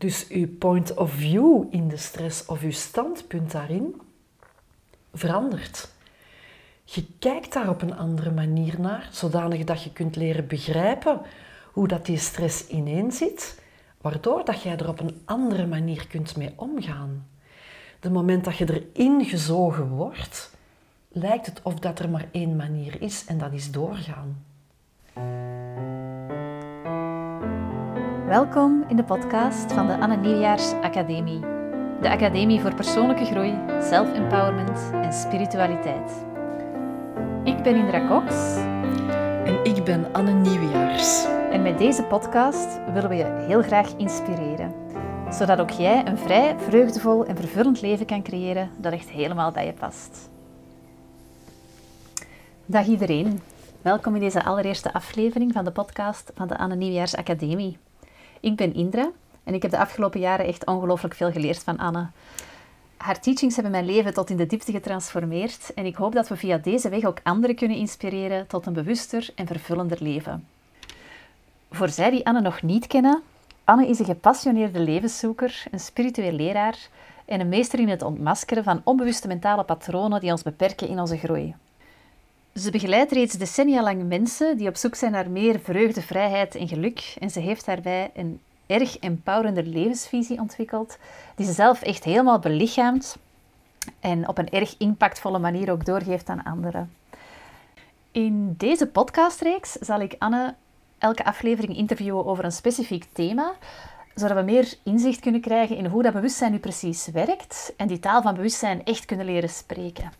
Dus uw point of view in de stress of uw standpunt daarin verandert. Je kijkt daar op een andere manier naar, zodanig dat je kunt leren begrijpen hoe dat die stress ineen zit, waardoor dat jij er op een andere manier kunt mee omgaan. De moment dat je erin gezogen wordt, lijkt het of dat er maar één manier is en dat is doorgaan. Welkom in de podcast van de Anne Nieuwjaars Academie. De Academie voor persoonlijke groei, self-empowerment en spiritualiteit. Ik ben Indra Cox. En ik ben Anne Nieuwjaars. En met deze podcast willen we je heel graag inspireren. Zodat ook jij een vrij, vreugdevol en vervullend leven kan creëren dat echt helemaal bij je past. Dag iedereen. Welkom in deze allereerste aflevering van de podcast van de Anne Nieuwjaars Academie. Ik ben Indra en ik heb de afgelopen jaren echt ongelooflijk veel geleerd van Anne. Haar teachings hebben mijn leven tot in de diepte getransformeerd en ik hoop dat we via deze weg ook anderen kunnen inspireren tot een bewuster en vervullender leven. Voor zij die Anne nog niet kennen, Anne is een gepassioneerde levenszoeker, een spiritueel leraar en een meester in het ontmaskeren van onbewuste mentale patronen die ons beperken in onze groei. Ze begeleidt reeds decennia lang mensen die op zoek zijn naar meer vreugde, vrijheid en geluk. En ze heeft daarbij een erg empowerende levensvisie ontwikkeld, die ze zelf echt helemaal belichaamt en op een erg impactvolle manier ook doorgeeft aan anderen. In deze podcastreeks zal ik Anne elke aflevering interviewen over een specifiek thema, zodat we meer inzicht kunnen krijgen in hoe dat bewustzijn nu precies werkt en die taal van bewustzijn echt kunnen leren spreken.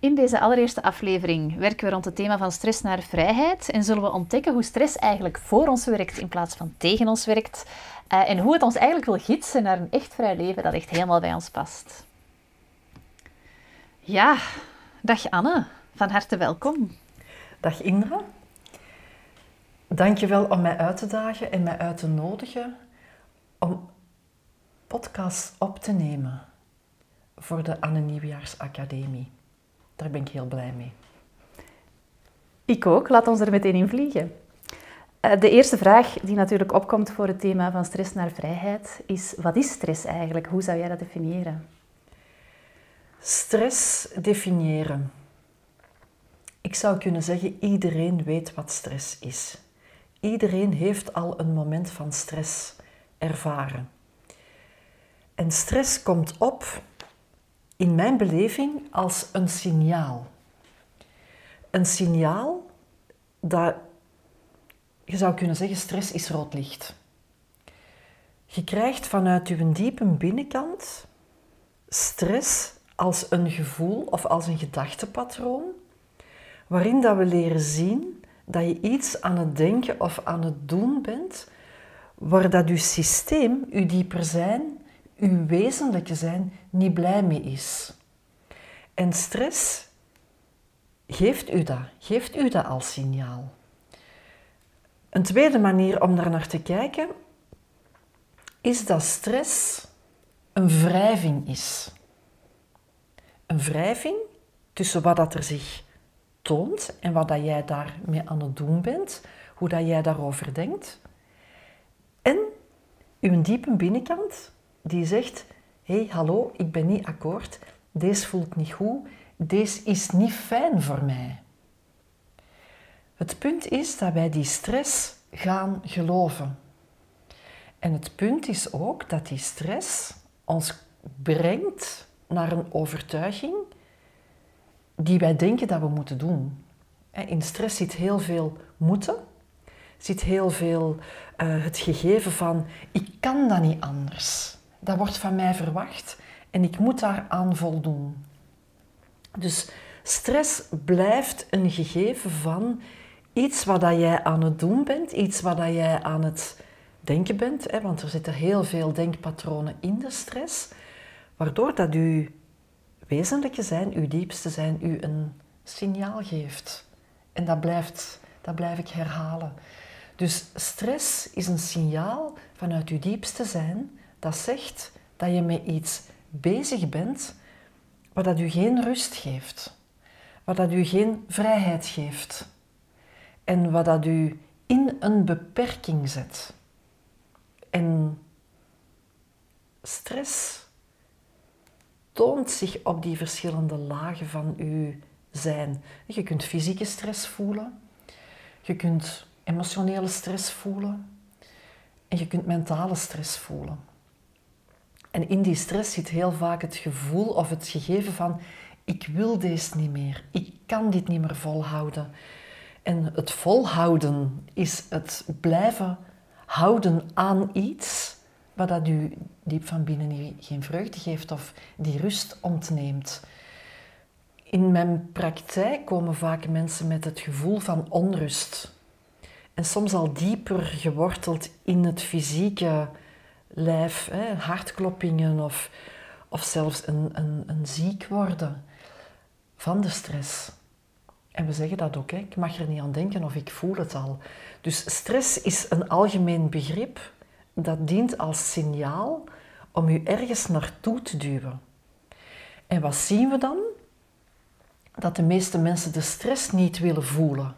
In deze allereerste aflevering werken we rond het thema van stress naar vrijheid en zullen we ontdekken hoe stress eigenlijk voor ons werkt in plaats van tegen ons werkt uh, en hoe het ons eigenlijk wil gidsen naar een echt vrij leven dat echt helemaal bij ons past. Ja, dag Anne, van harte welkom. Dag Indra. Dankjewel om mij uit te dagen en mij uit te nodigen om podcasts op te nemen voor de Anne Nieuwjaars Academie. Daar ben ik heel blij mee. Ik ook. Laat ons er meteen in vliegen. Eh, de eerste vraag die natuurlijk opkomt voor het thema van stress naar vrijheid is: wat is stress eigenlijk? Hoe zou jij dat definiëren? Stress definiëren. Ik zou kunnen zeggen: iedereen weet wat stress is. Iedereen heeft al een moment van stress ervaren. En stress komt op in mijn beleving als een signaal. Een signaal dat je zou kunnen zeggen stress is rood licht. Je krijgt vanuit je diepe binnenkant stress als een gevoel of als een gedachtepatroon, waarin dat we leren zien dat je iets aan het denken of aan het doen bent, waar dat je systeem, je dieper zijn, uw wezenlijke zijn niet blij mee is. En stress geeft u dat, geeft u dat als signaal. Een tweede manier om daar naar te kijken is dat stress een wrijving is. Een wrijving tussen wat dat er zich toont en wat dat jij daarmee aan het doen bent, hoe dat jij daarover denkt, en uw diepe binnenkant die zegt: Hé, hey, hallo, ik ben niet akkoord, deze voelt niet goed, deze is niet fijn voor mij. Het punt is dat wij die stress gaan geloven. En het punt is ook dat die stress ons brengt naar een overtuiging die wij denken dat we moeten doen. In stress zit heel veel moeten, zit heel veel uh, het gegeven van ik kan dat niet anders. Dat wordt van mij verwacht en ik moet daar aan voldoen. Dus stress blijft een gegeven van iets wat dat jij aan het doen bent, iets wat dat jij aan het denken bent, hè, want er zitten heel veel denkpatronen in de stress, waardoor dat uw wezenlijke zijn, uw diepste zijn, u een signaal geeft. En dat, blijft, dat blijf ik herhalen. Dus stress is een signaal vanuit uw diepste zijn dat zegt dat je met iets bezig bent wat dat u geen rust geeft, wat dat u geen vrijheid geeft en wat dat u in een beperking zet. En stress toont zich op die verschillende lagen van uw zijn. Je kunt fysieke stress voelen, je kunt emotionele stress voelen en je kunt mentale stress voelen. En in die stress zit heel vaak het gevoel of het gegeven van ik wil deze niet meer, ik kan dit niet meer volhouden. En het volhouden is het blijven houden aan iets wat dat u diep van binnen geen vreugde geeft of die rust ontneemt. In mijn praktijk komen vaak mensen met het gevoel van onrust. En soms al dieper geworteld in het fysieke lijf, hè, hartkloppingen of, of zelfs een, een, een ziek worden van de stress. En we zeggen dat ook, ik mag er niet aan denken of ik voel het al. Dus stress is een algemeen begrip dat dient als signaal om u ergens naartoe te duwen. En wat zien we dan? Dat de meeste mensen de stress niet willen voelen.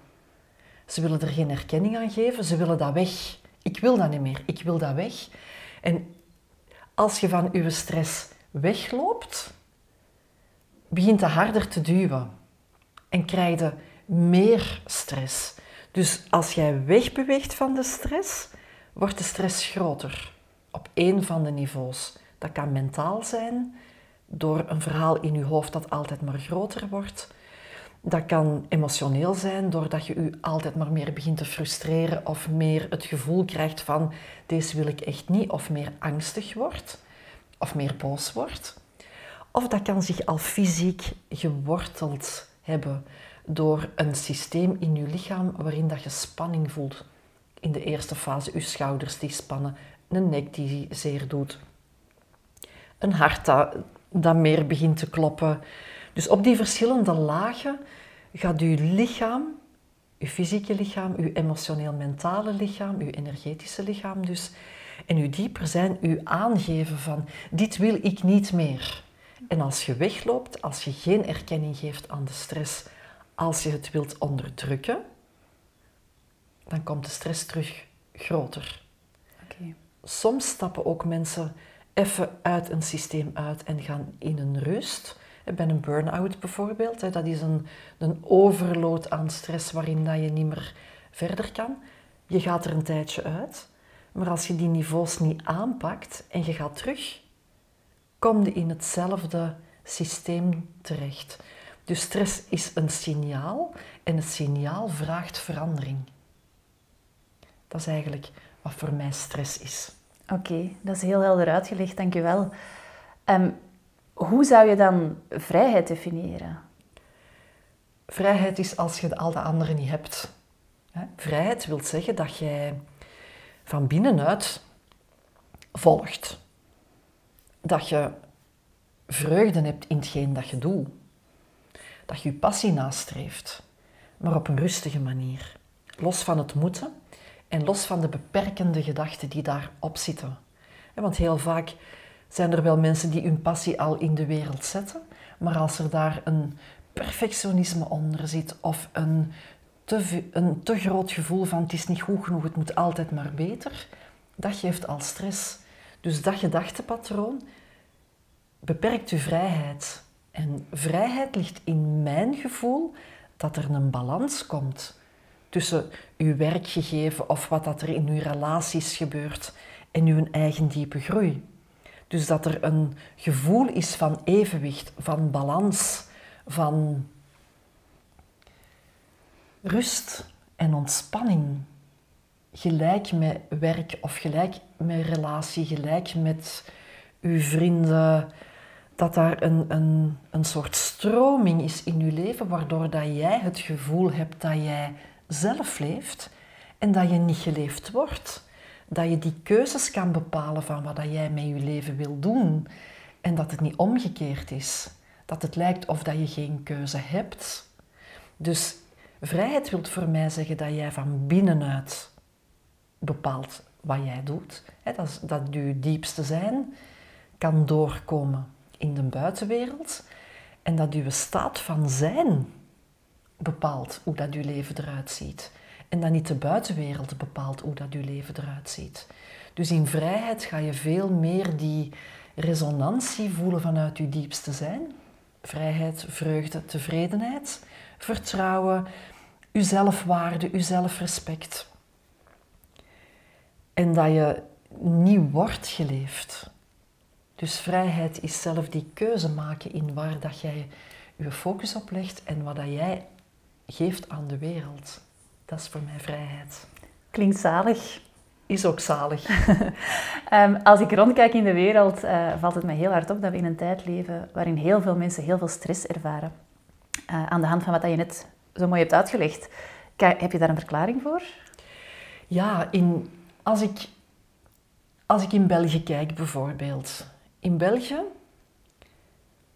Ze willen er geen erkenning aan geven, ze willen dat weg. Ik wil dat niet meer, ik wil dat weg. En als je van uw stress wegloopt, begint het harder te duwen en krijg je meer stress. Dus als jij wegbeweegt van de stress, wordt de stress groter op één van de niveaus. Dat kan mentaal zijn, door een verhaal in je hoofd dat altijd maar groter wordt. Dat kan emotioneel zijn, doordat je je altijd maar meer begint te frustreren of meer het gevoel krijgt van deze wil ik echt niet, of meer angstig wordt, of meer boos wordt. Of dat kan zich al fysiek geworteld hebben door een systeem in je lichaam waarin dat je spanning voelt. In de eerste fase je schouders die spannen, een nek die zeer doet, een hart dat, dat meer begint te kloppen. Dus op die verschillende lagen gaat je lichaam, je fysieke lichaam, je emotioneel-mentale lichaam, je energetische lichaam dus, en je dieper zijn u aangeven van dit wil ik niet meer. En als je wegloopt, als je geen erkenning geeft aan de stress, als je het wilt onderdrukken, dan komt de stress terug groter. Okay. Soms stappen ook mensen even uit een systeem uit en gaan in een rust. Bij een burn-out bijvoorbeeld, dat is een, een overload aan stress waarin dat je niet meer verder kan. Je gaat er een tijdje uit, maar als je die niveaus niet aanpakt en je gaat terug, kom je in hetzelfde systeem terecht. Dus stress is een signaal en het signaal vraagt verandering. Dat is eigenlijk wat voor mij stress is. Oké, dat is heel helder uitgelegd, dank je wel. Um, hoe zou je dan vrijheid definiëren? Vrijheid is als je al de anderen niet hebt. Vrijheid wil zeggen dat jij van binnenuit volgt. Dat je vreugde hebt in hetgeen dat je doet. Dat je je passie nastreeft, maar op een rustige manier. Los van het moeten en los van de beperkende gedachten die daarop zitten. Want heel vaak zijn er wel mensen die hun passie al in de wereld zetten, maar als er daar een perfectionisme onder zit of een te, een te groot gevoel van het is niet goed genoeg, het moet altijd maar beter, dat geeft al stress. Dus dat gedachtepatroon beperkt uw vrijheid. En vrijheid ligt in mijn gevoel dat er een balans komt tussen uw werkgegeven of wat dat er in uw relaties gebeurt en uw eigen diepe groei. Dus dat er een gevoel is van evenwicht, van balans, van rust en ontspanning. Gelijk met werk of gelijk met relatie, gelijk met uw vrienden. Dat daar een, een, een soort stroming is in uw leven, waardoor dat jij het gevoel hebt dat jij zelf leeft en dat je niet geleefd wordt. Dat je die keuzes kan bepalen van wat dat jij met je leven wil doen. En dat het niet omgekeerd is. Dat het lijkt of dat je geen keuze hebt. Dus vrijheid wil voor mij zeggen dat jij van binnenuit bepaalt wat jij doet. Dat, dat je diepste zijn kan doorkomen in de buitenwereld. En dat je staat van zijn bepaalt hoe dat je leven eruit ziet. En dat niet de buitenwereld bepaalt hoe dat je leven eruit ziet. Dus in vrijheid ga je veel meer die, resonantie voelen vanuit uw diepste zijn. Vrijheid, vreugde, tevredenheid, vertrouwen, uw zelfwaarde, uw zelfrespect. En dat je niet wordt geleefd. Dus vrijheid is zelf die keuze maken in waar dat jij je focus op legt en wat dat jij geeft aan de wereld. Dat is voor mij vrijheid. Klinkt zalig. Is ook zalig. um, als ik rondkijk in de wereld, uh, valt het me heel hard op dat we in een tijd leven waarin heel veel mensen heel veel stress ervaren. Uh, aan de hand van wat je net zo mooi hebt uitgelegd. Heb je daar een verklaring voor? Ja, in, als, ik, als ik in België kijk bijvoorbeeld. In België,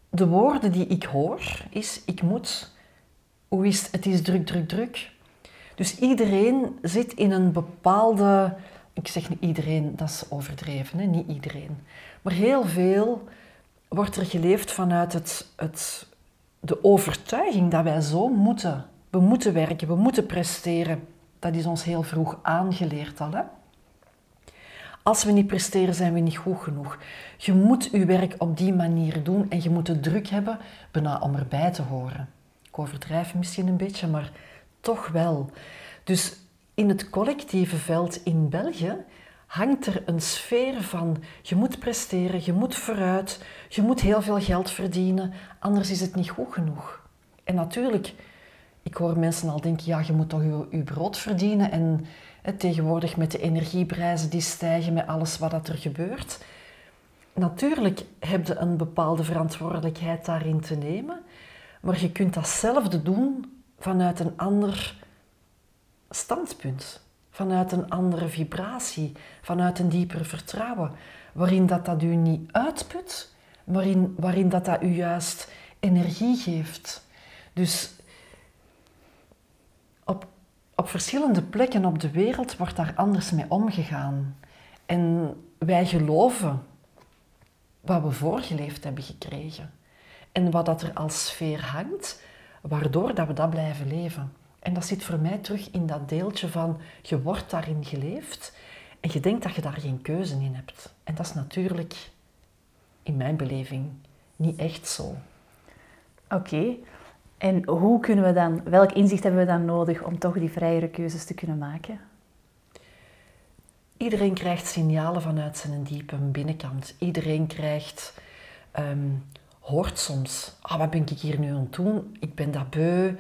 de woorden die ik hoor, is ik moet, hoe is het, het is druk, druk, druk. Dus iedereen zit in een bepaalde, ik zeg niet iedereen, dat is overdreven, hè? niet iedereen. Maar heel veel wordt er geleefd vanuit het, het, de overtuiging dat wij zo moeten. We moeten werken, we moeten presteren. Dat is ons heel vroeg aangeleerd al. Hè? Als we niet presteren, zijn we niet goed genoeg. Je moet je werk op die manier doen en je moet de druk hebben bijna om erbij te horen. Ik overdrijf misschien een beetje, maar toch wel. Dus in het collectieve veld in België hangt er een sfeer van je moet presteren, je moet vooruit, je moet heel veel geld verdienen, anders is het niet goed genoeg. En natuurlijk, ik hoor mensen al denken, ja, je moet toch je, brood verdienen en tegenwoordig met de energieprijzen die stijgen, met alles wat dat er gebeurt. Natuurlijk heb je een bepaalde verantwoordelijkheid daarin te nemen, maar je kunt datzelfde doen vanuit een ander standpunt, vanuit een andere vibratie, vanuit een dieper vertrouwen, waarin dat, dat u niet uitput, waarin, waarin dat, dat u juist energie geeft. Dus op, op verschillende plekken op de wereld wordt daar anders mee omgegaan. En wij geloven wat we voorgeleefd hebben gekregen. En wat dat er als sfeer hangt, waardoor dat we dat blijven leven. En dat zit voor mij terug in dat deeltje van je wordt daarin geleefd en je denkt dat je daar geen keuze in hebt. En dat is natuurlijk in mijn beleving niet echt zo. Oké. En hoe kunnen we dan, welk inzicht hebben we dan nodig om toch die vrijere keuzes te kunnen maken? Iedereen krijgt signalen vanuit zijn diepe binnenkant. Iedereen krijgt, um, hoort soms, ah, wat ben ik hier nu aan het doen? Ik ben dat beu.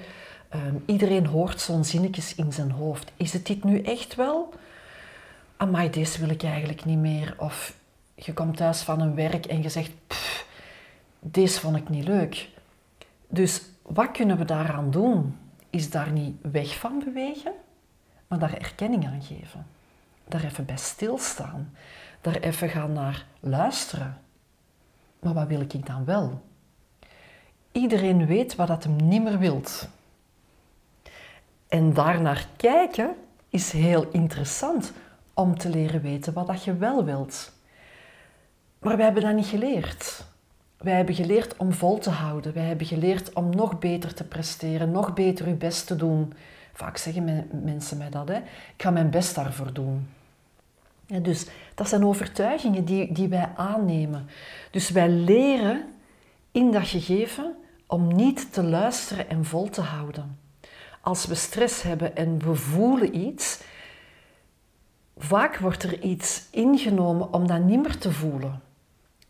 Um, iedereen hoort zo'n zinnetjes in zijn hoofd. Is het dit nu echt wel? Amai, deze wil ik eigenlijk niet meer. Of je komt thuis van een werk en je zegt, pff, deze vond ik niet leuk. Dus wat kunnen we daaraan doen? Is daar niet weg van bewegen, maar daar erkenning aan geven. Daar even bij stilstaan. Daar even gaan naar luisteren. Maar wat wil ik dan wel? Iedereen weet wat dat hem niet meer wilt. En daarnaar kijken is heel interessant om te leren weten wat dat je wel wilt. Maar wij hebben dat niet geleerd. Wij hebben geleerd om vol te houden. Wij hebben geleerd om nog beter te presteren, nog beter uw best te doen. Vaak zeggen mensen mij dat. Hè? Ik ga mijn best daarvoor doen. Dus dat zijn overtuigingen die, die wij aannemen. Dus wij leren in dat gegeven om niet te luisteren en vol te houden als we stress hebben en we voelen iets, vaak wordt er iets ingenomen om dat niet meer te voelen.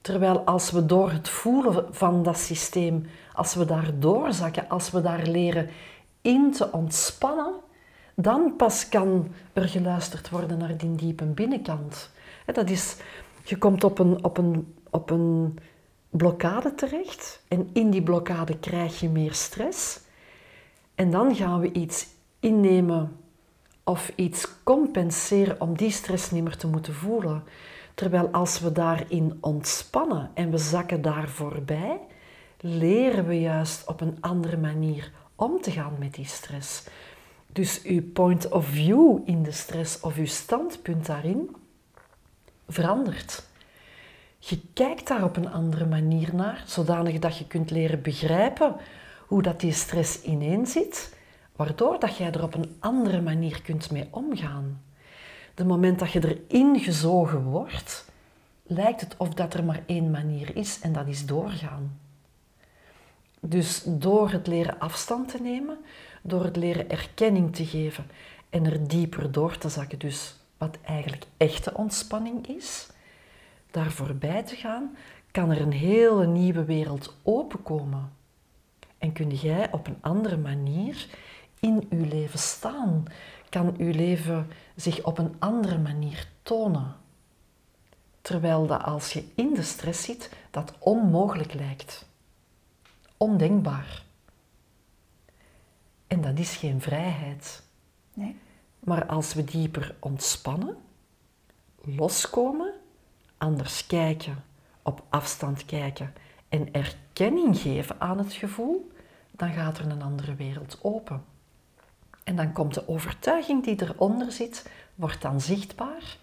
Terwijl als we door het voelen van dat systeem, als we daar doorzakken, als we daar leren in te ontspannen, dan pas kan er geluisterd worden naar die diepe binnenkant. Dat is, je komt op een, op, een, op een blokkade terecht en in die blokkade krijg je meer stress. En dan gaan we iets innemen of iets compenseren om die stress niet meer te moeten voelen. Terwijl als we daarin ontspannen en we zakken daar voorbij, leren we juist op een andere manier om te gaan met die stress. Dus uw point of view in de stress of uw standpunt daarin verandert. Je kijkt daar op een andere manier naar, zodanig dat je kunt leren begrijpen hoe dat die stress ineen zit, waardoor dat jij er op een andere manier kunt mee omgaan. De moment dat je erin gezogen wordt, lijkt het of dat er maar één manier is en dat is doorgaan. Dus door het leren afstand te nemen, door het leren erkenning te geven en er dieper door te zakken, dus wat eigenlijk echte ontspanning is, daar voorbij te gaan, kan er een hele nieuwe wereld openkomen. En kun jij op een andere manier in uw leven staan. Kan uw leven zich op een andere manier tonen. Terwijl dat als je in de stress zit, dat onmogelijk lijkt. Ondenkbaar. En dat is geen vrijheid. Nee. Maar als we dieper ontspannen, loskomen, anders kijken, op afstand kijken en erkenning geven aan het gevoel, dan gaat er een andere wereld open. En dan komt de overtuiging die eronder zit, wordt dan zichtbaar.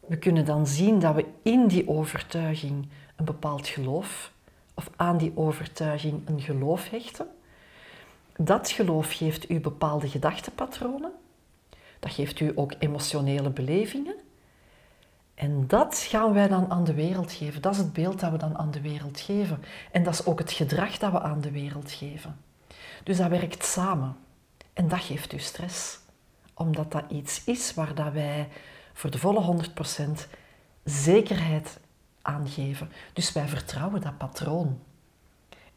We kunnen dan zien dat we in die overtuiging een bepaald geloof of aan die overtuiging een geloof hechten. Dat geloof geeft u bepaalde gedachtenpatronen. Dat geeft u ook emotionele belevingen. En dat gaan wij dan aan de wereld geven. Dat is het beeld dat we dan aan de wereld geven. En dat is ook het gedrag dat we aan de wereld geven. Dus dat werkt samen. En dat geeft u stress. Omdat dat iets is waar dat wij voor de volle 100% zekerheid aan geven. Dus wij vertrouwen dat patroon.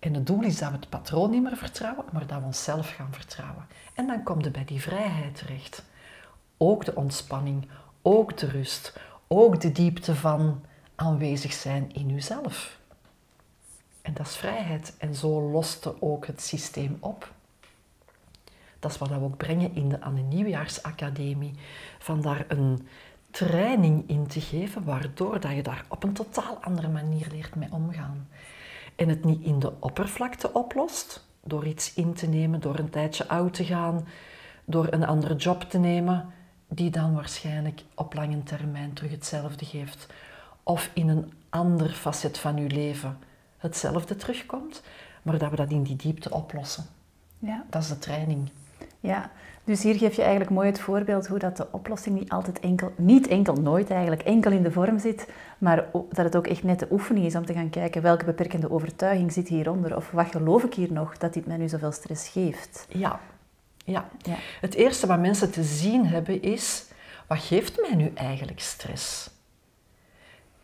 En het doel is dat we het patroon niet meer vertrouwen, maar dat we onszelf gaan vertrouwen. En dan komt er bij die vrijheid terecht. Ook de ontspanning, ook de rust, ook de diepte van aanwezig zijn in uzelf. En dat is vrijheid. En zo loste ook het systeem op. Dat is wat we ook brengen in de Anne Nieuwjaarsacademie. Van daar een training in te geven, waardoor dat je daar op een totaal andere manier leert mee omgaan. En het niet in de oppervlakte oplost, door iets in te nemen, door een tijdje oud te gaan, door een andere job te nemen, die dan waarschijnlijk op lange termijn terug hetzelfde geeft. Of in een ander facet van uw leven hetzelfde terugkomt, maar dat we dat in die diepte oplossen. Ja. Dat is de training. Ja, dus hier geef je eigenlijk mooi het voorbeeld hoe dat de oplossing niet altijd enkel, niet enkel, nooit eigenlijk, enkel in de vorm zit, maar dat het ook echt net de oefening is om te gaan kijken welke beperkende overtuiging zit hieronder of wat geloof ik hier nog dat dit mij nu zoveel stress geeft. Ja, ja. ja. Het eerste wat mensen te zien hebben is, wat geeft mij nu eigenlijk stress?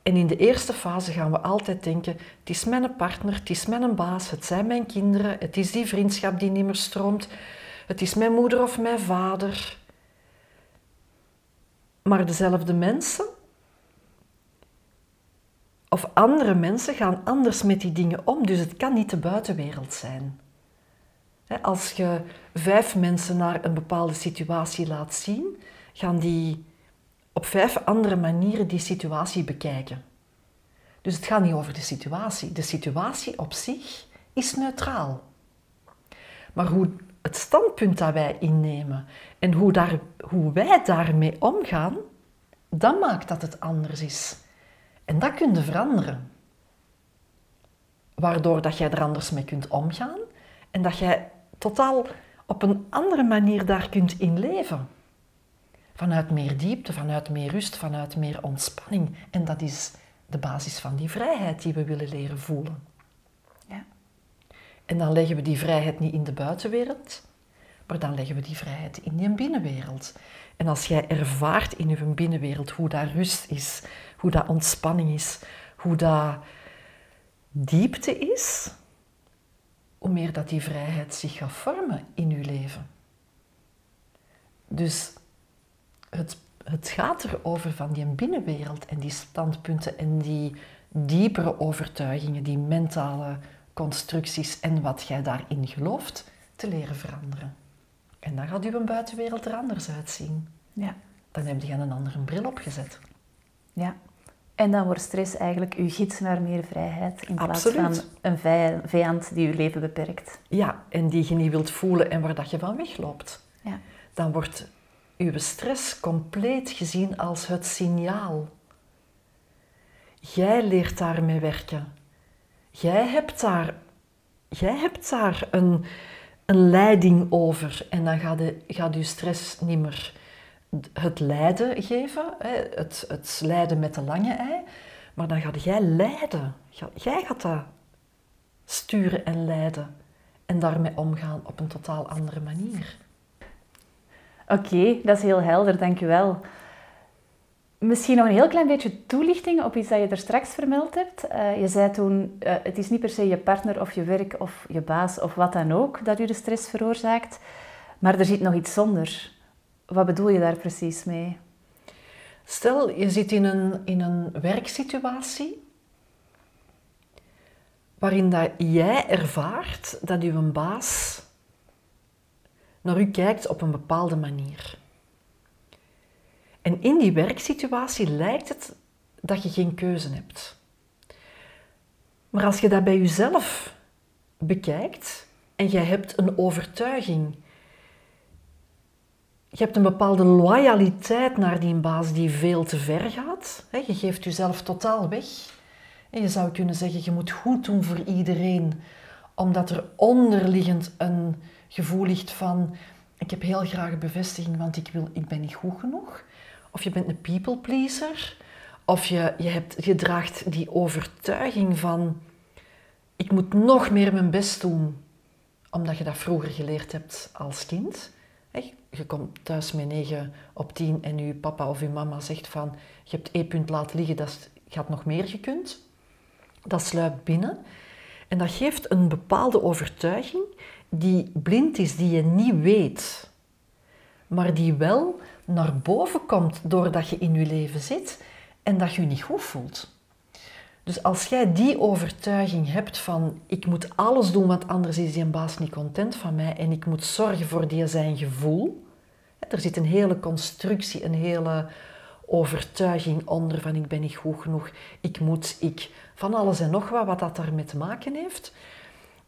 En in de eerste fase gaan we altijd denken, het is mijn partner, het is mijn baas, het zijn mijn kinderen, het is die vriendschap die niet meer stroomt, het is mijn moeder of mijn vader. Maar dezelfde mensen of andere mensen gaan anders met die dingen om, dus het kan niet de buitenwereld zijn. Als je vijf mensen naar een bepaalde situatie laat zien, gaan die op vijf andere manieren die situatie bekijken. Dus het gaat niet over de situatie. De situatie op zich is neutraal. Maar hoe het standpunt dat wij innemen en hoe, daar, hoe wij daarmee omgaan, dat maakt dat het anders is. En dat kun je veranderen. Waardoor dat jij er anders mee kunt omgaan en dat jij totaal op een andere manier daar kunt in leven. Vanuit meer diepte, vanuit meer rust, vanuit meer ontspanning. En dat is de basis van die vrijheid die we willen leren voelen. En dan leggen we die vrijheid niet in de buitenwereld, maar dan leggen we die vrijheid in je binnenwereld. En als jij ervaart in je binnenwereld hoe dat rust is, hoe dat ontspanning is, hoe dat diepte is, hoe meer dat die vrijheid zich gaat vormen in je leven. Dus het, het gaat erover van die binnenwereld en die standpunten en die diepere overtuigingen, die mentale constructies en wat jij daarin gelooft, te leren veranderen. En dan gaat uw buitenwereld er anders uitzien. Ja. Dan heb je een andere bril opgezet. Ja. En dan wordt stress eigenlijk uw gids naar meer vrijheid in plaats Absoluut. van een vijand die uw leven beperkt. Ja, en die je niet wilt voelen en waar dat je van wegloopt. Ja. Dan wordt uw stress compleet gezien als het signaal. Jij leert daarmee werken. Jij hebt daar, jij hebt daar een, een leiding over. En dan gaat, de, gaat uw stress niet meer het lijden geven, het, het lijden met de lange ei, Maar dan ga jij leiden. Jij gaat dat sturen en leiden. En daarmee omgaan op een totaal andere manier. Oké, dat is heel helder, dankjewel. Misschien nog een heel klein beetje toelichting op iets dat je er straks vermeld hebt. Uh, je zei toen, uh, het is niet per se je partner of je werk of je baas of wat dan ook dat u de stress veroorzaakt, maar er zit nog iets zonder. Wat bedoel je daar precies mee? Stel, je zit in een, in een werksituatie waarin dat jij ervaart dat je baas naar u kijkt op een bepaalde manier. En in die werksituatie lijkt het dat je geen keuze hebt. Maar als je dat bij jezelf bekijkt en jij hebt een overtuiging, je hebt een bepaalde loyaliteit naar die baas die veel te ver gaat, je geeft jezelf totaal weg. En je zou kunnen zeggen, je moet goed doen voor iedereen, omdat er onderliggend een gevoel ligt van, ik heb heel graag bevestiging, want ik, wil, ik ben niet goed genoeg. Of je bent een people pleaser. Of je, je, hebt, je draagt die overtuiging van, ik moet nog meer mijn best doen, omdat je dat vroeger geleerd hebt als kind. Je komt thuis met 9 op 10 en je papa of je mama zegt van, je hebt één punt laten liggen, dat gaat nog meer gekund. Dat sluipt binnen. En dat geeft een bepaalde overtuiging die blind is, die je niet weet, maar die wel naar boven komt doordat je in je leven zit en dat je je niet goed voelt. Dus als jij die overtuiging hebt van ik moet alles doen, want anders is die baas niet content van mij en ik moet zorgen voor die zijn gevoel. Er zit een hele constructie, een hele overtuiging onder van ik ben niet goed genoeg, ik moet, ik, van alles en nog wat, wat dat daarmee te maken heeft.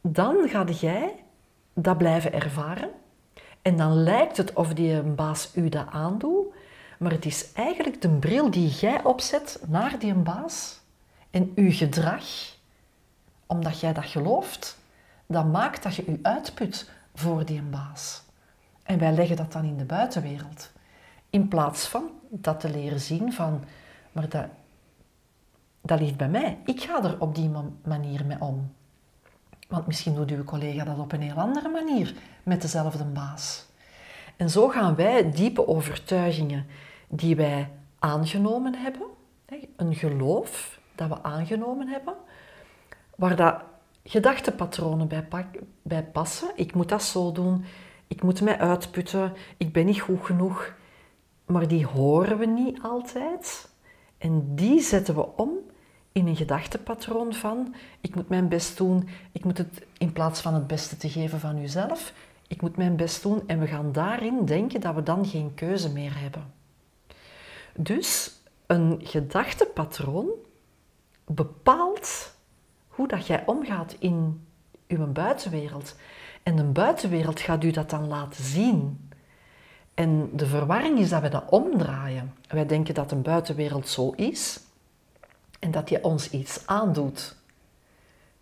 Dan ga jij dat blijven ervaren. En dan lijkt het of die baas u dat aandoet, maar het is eigenlijk de bril die jij opzet naar die baas en uw gedrag, omdat jij dat gelooft, dat maakt dat je u uitput voor die baas. En wij leggen dat dan in de buitenwereld. In plaats van dat te leren zien van, maar dat, dat ligt bij mij. Ik ga er op die manier mee om. Want misschien doet uw collega dat op een heel andere manier met dezelfde baas. En zo gaan wij diepe overtuigingen die wij aangenomen hebben, een geloof dat we aangenomen hebben, waar dat gedachtepatronen bij, bij passen. Ik moet dat zo doen, ik moet mij uitputten, ik ben niet goed genoeg. Maar die horen we niet altijd. En die zetten we om in een gedachtepatroon van ik moet mijn best doen, ik moet het in plaats van het beste te geven van uzelf, ik moet mijn best doen en we gaan daarin denken dat we dan geen keuze meer hebben. Dus een gedachtepatroon bepaalt hoe dat jij omgaat in uw buitenwereld. En de buitenwereld gaat u dat dan laten zien. En de verwarring is dat we dat omdraaien. Wij denken dat een buitenwereld zo is en dat je ons iets aandoet.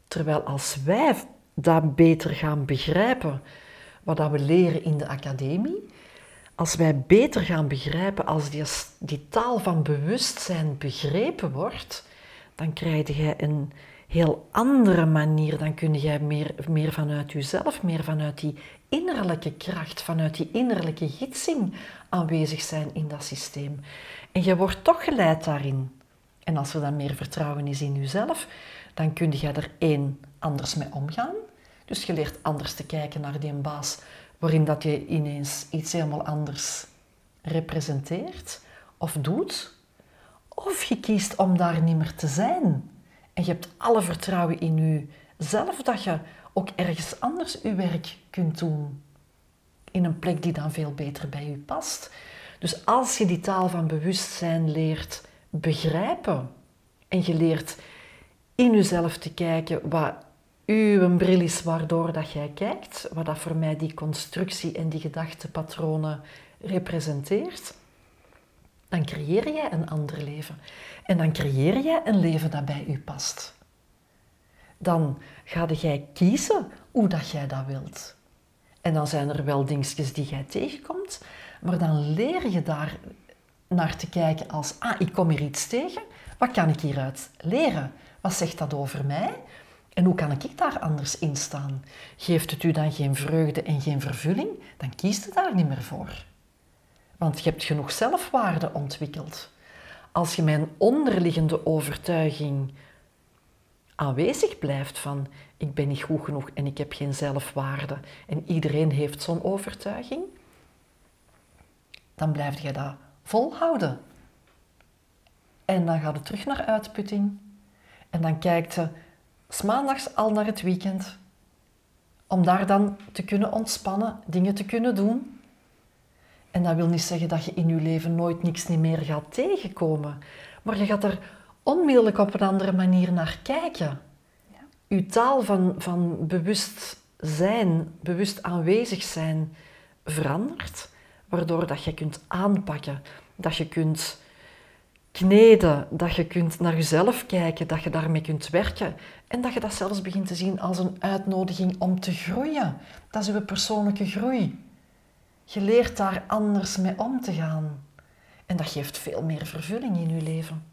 Terwijl als wij dat beter gaan begrijpen, wat dat we leren in de academie, als wij beter gaan begrijpen, als die, taal van bewustzijn begrepen wordt, dan krijg je een heel andere manier. Dan kun je meer, meer vanuit jezelf, meer vanuit die innerlijke kracht, vanuit die innerlijke gidsing aanwezig zijn in dat systeem. En je wordt toch geleid daarin. En als er dan meer vertrouwen is in jezelf, dan kun je er één anders mee omgaan. Dus je leert anders te kijken naar die baas, waarin dat je ineens iets helemaal anders representeert of doet. Of je kiest om daar niet meer te zijn. En je hebt alle vertrouwen in jezelf dat je ook ergens anders je werk kunt doen. In een plek die dan veel beter bij je past. Dus als je die taal van bewustzijn leert begrijpen en je leert in jezelf te kijken wat uw bril is waardoor dat jij kijkt, wat dat voor mij die constructie en die gedachtepatronen representeert, dan creëer jij een ander leven. En dan creëer jij een leven dat bij u past. Dan ga jij kiezen hoe dat jij dat wilt. En dan zijn er wel dingetjes die jij tegenkomt, maar dan leer je daar naar te kijken als, ah, ik kom hier iets tegen, Wat kan ik hieruit leren? Wat zegt dat over mij? En hoe kan ik daar anders in staan? Geeft het u dan geen vreugde en geen vervulling? Dan kiest u daar niet meer voor. Want je hebt genoeg zelfwaarde ontwikkeld. Als je mijn onderliggende overtuiging aanwezig blijft van ik ben niet goed genoeg en ik heb geen zelfwaarde en iedereen heeft zo'n overtuiging, dan blijf je dat volhouden. En dan gaat het terug naar uitputting. En dan kijkt je maandags al naar het weekend. Om daar dan te kunnen ontspannen, dingen te kunnen doen. En dat wil niet zeggen dat je in je leven nooit niks meer gaat tegenkomen. Maar je gaat er onmiddellijk op een andere manier naar kijken. Ja. Uw taal van, van bewust zijn, bewust aanwezig zijn, verandert. Waardoor dat je kunt aanpakken, dat je kunt kneden, dat je kunt naar jezelf kijken, dat je daarmee kunt werken en dat je dat zelfs begint te zien als een uitnodiging om te groeien. Dat is uw persoonlijke groei. Je leert daar anders mee om te gaan. En dat geeft veel meer vervulling in je leven.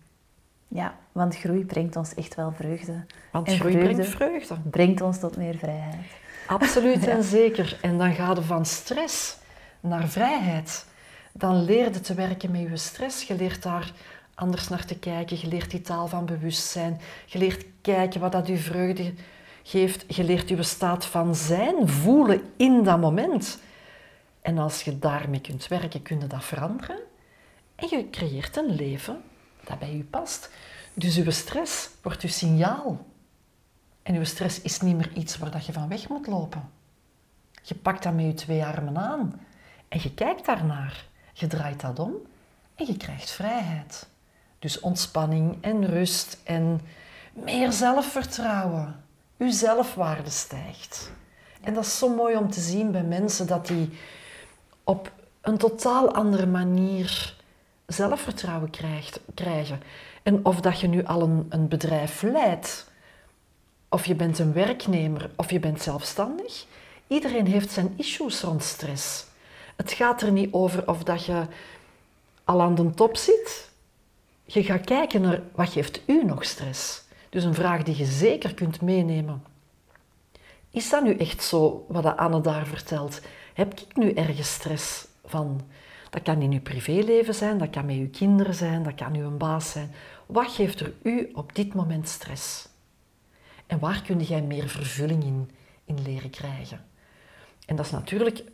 Ja, want groei brengt ons echt wel vreugde. Want groei brengt vreugde. Brengt ons tot meer vrijheid. Absoluut en zeker. En dan gaat je van stress naar vrijheid. Dan leer je te werken met je stress. Je leert daar anders naar te kijken. Je leert die taal van bewustzijn. Je leert kijken wat dat je vreugde geeft. Je leert je staat van zijn voelen in dat moment. En als je daarmee kunt werken, kun je dat veranderen. En je creëert een leven dat bij je past. Dus je stress wordt je signaal. En je stress is niet meer iets waar dat je van weg moet lopen. Je pakt dat met je twee armen aan en je kijkt daarnaar. Je draait dat om en je krijgt vrijheid. Dus ontspanning en rust en meer zelfvertrouwen. Uw zelfwaarde stijgt. En dat is zo mooi om te zien bij mensen dat die op een totaal andere manier zelfvertrouwen krijgen. En of dat je nu al een, een bedrijf leidt, of je bent een werknemer, of je bent zelfstandig, iedereen heeft zijn issues rond stress. Het gaat er niet over of dat je al aan de top zit. Je gaat kijken naar wat geeft u nog stress. Dus een vraag die je zeker kunt meenemen. Is dat nu echt zo wat Anne daar vertelt? Heb ik nu ergens stress van? Dat kan in uw privéleven zijn, dat kan met uw kinderen zijn, dat kan uw baas zijn. Wat geeft er u op dit moment stress? En waar kun jij meer vervulling in, in leren krijgen? En dat is natuurlijk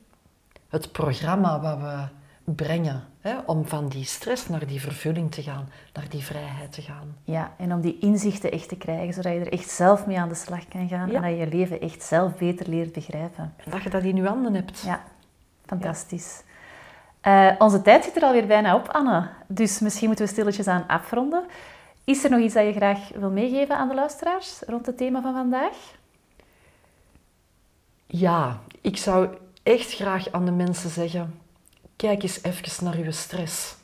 het programma wat we brengen. Hè, om van die stress naar die vervulling te gaan, naar die vrijheid te gaan. Ja, en om die inzichten echt te krijgen, zodat je er echt zelf mee aan de slag kan gaan en dat je je leven echt zelf beter leert begrijpen. En dat je dat in je handen hebt. Ja, fantastisch. Eh, onze tijd zit er alweer bijna op, Anne. Dus misschien moeten we stilletjes aan afronden. Is er nog iets dat je graag wil meegeven aan de luisteraars rond het thema van vandaag? Ja, ik zou echt graag aan de mensen zeggen: kijk eens even naar uw stress.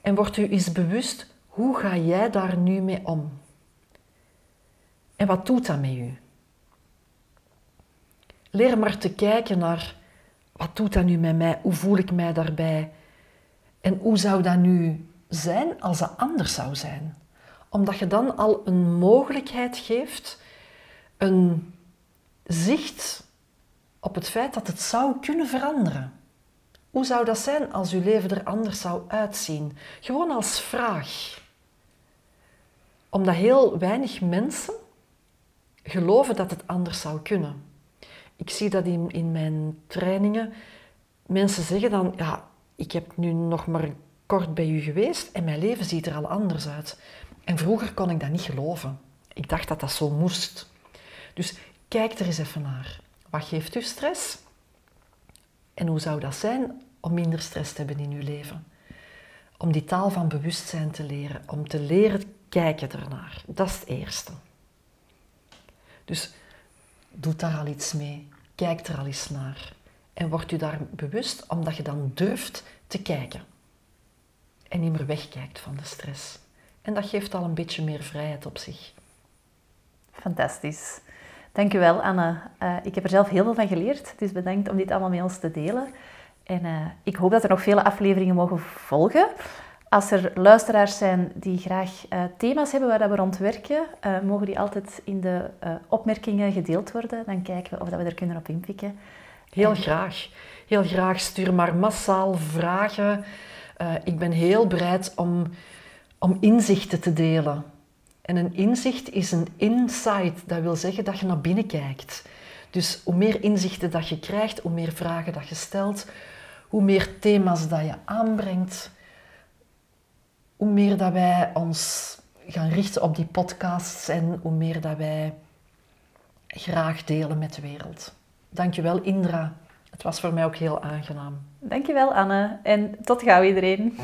En word u eens bewust, hoe ga jij daar nu mee om? En wat doet dat met u? Leer maar te kijken naar wat doet dat nu met mij? Hoe voel ik mij daarbij? En hoe zou dat nu zijn als dat anders zou zijn? Omdat je dan al een mogelijkheid geeft, een zicht op het feit dat het zou kunnen veranderen. Hoe zou dat zijn als uw leven er anders zou uitzien? Gewoon als vraag. Omdat heel weinig mensen geloven dat het anders zou kunnen. Ik zie dat in, in mijn trainingen. Mensen zeggen dan, ja, ik heb nu nog maar kort bij u geweest en mijn leven ziet er al anders uit. En vroeger kon ik dat niet geloven. Ik dacht dat dat zo moest. Dus kijk er eens even naar. Wat geeft u stress? En hoe zou dat zijn om minder stress te hebben in uw leven? Om die taal van bewustzijn te leren, om te leren kijken ernaar. Dat is het eerste. Dus doe daar al iets mee. Kijk er al eens naar. En word u daar bewust omdat je dan durft te kijken. En niet meer wegkijkt van de stress. En dat geeft al een beetje meer vrijheid op zich. Fantastisch. Dankjewel Anne. Uh, ik heb er zelf heel veel van geleerd, dus bedankt om dit allemaal met ons te delen. En uh, ik hoop dat er nog vele afleveringen mogen volgen Als er luisteraars zijn die graag uh, thema's hebben waar we rond werken, uh, mogen die altijd in de opmerkingen gedeeld worden. Dan kijken we of dat we er kunnen op inpikken. Heel graag. Heel graag. Stuur maar massaal vragen. ik ben heel bereid om, om inzichten te delen. En een inzicht is een insight. Dat wil zeggen dat je naar binnen kijkt. Dus hoe meer inzichten dat je krijgt, hoe meer vragen dat je stelt, hoe meer thema's dat je aanbrengt, hoe meer dat wij ons gaan richten op die podcasts en hoe meer dat wij graag delen met de wereld. Dankjewel Indra. Het was voor mij ook heel aangenaam. Dankjewel Anne en tot gauw iedereen.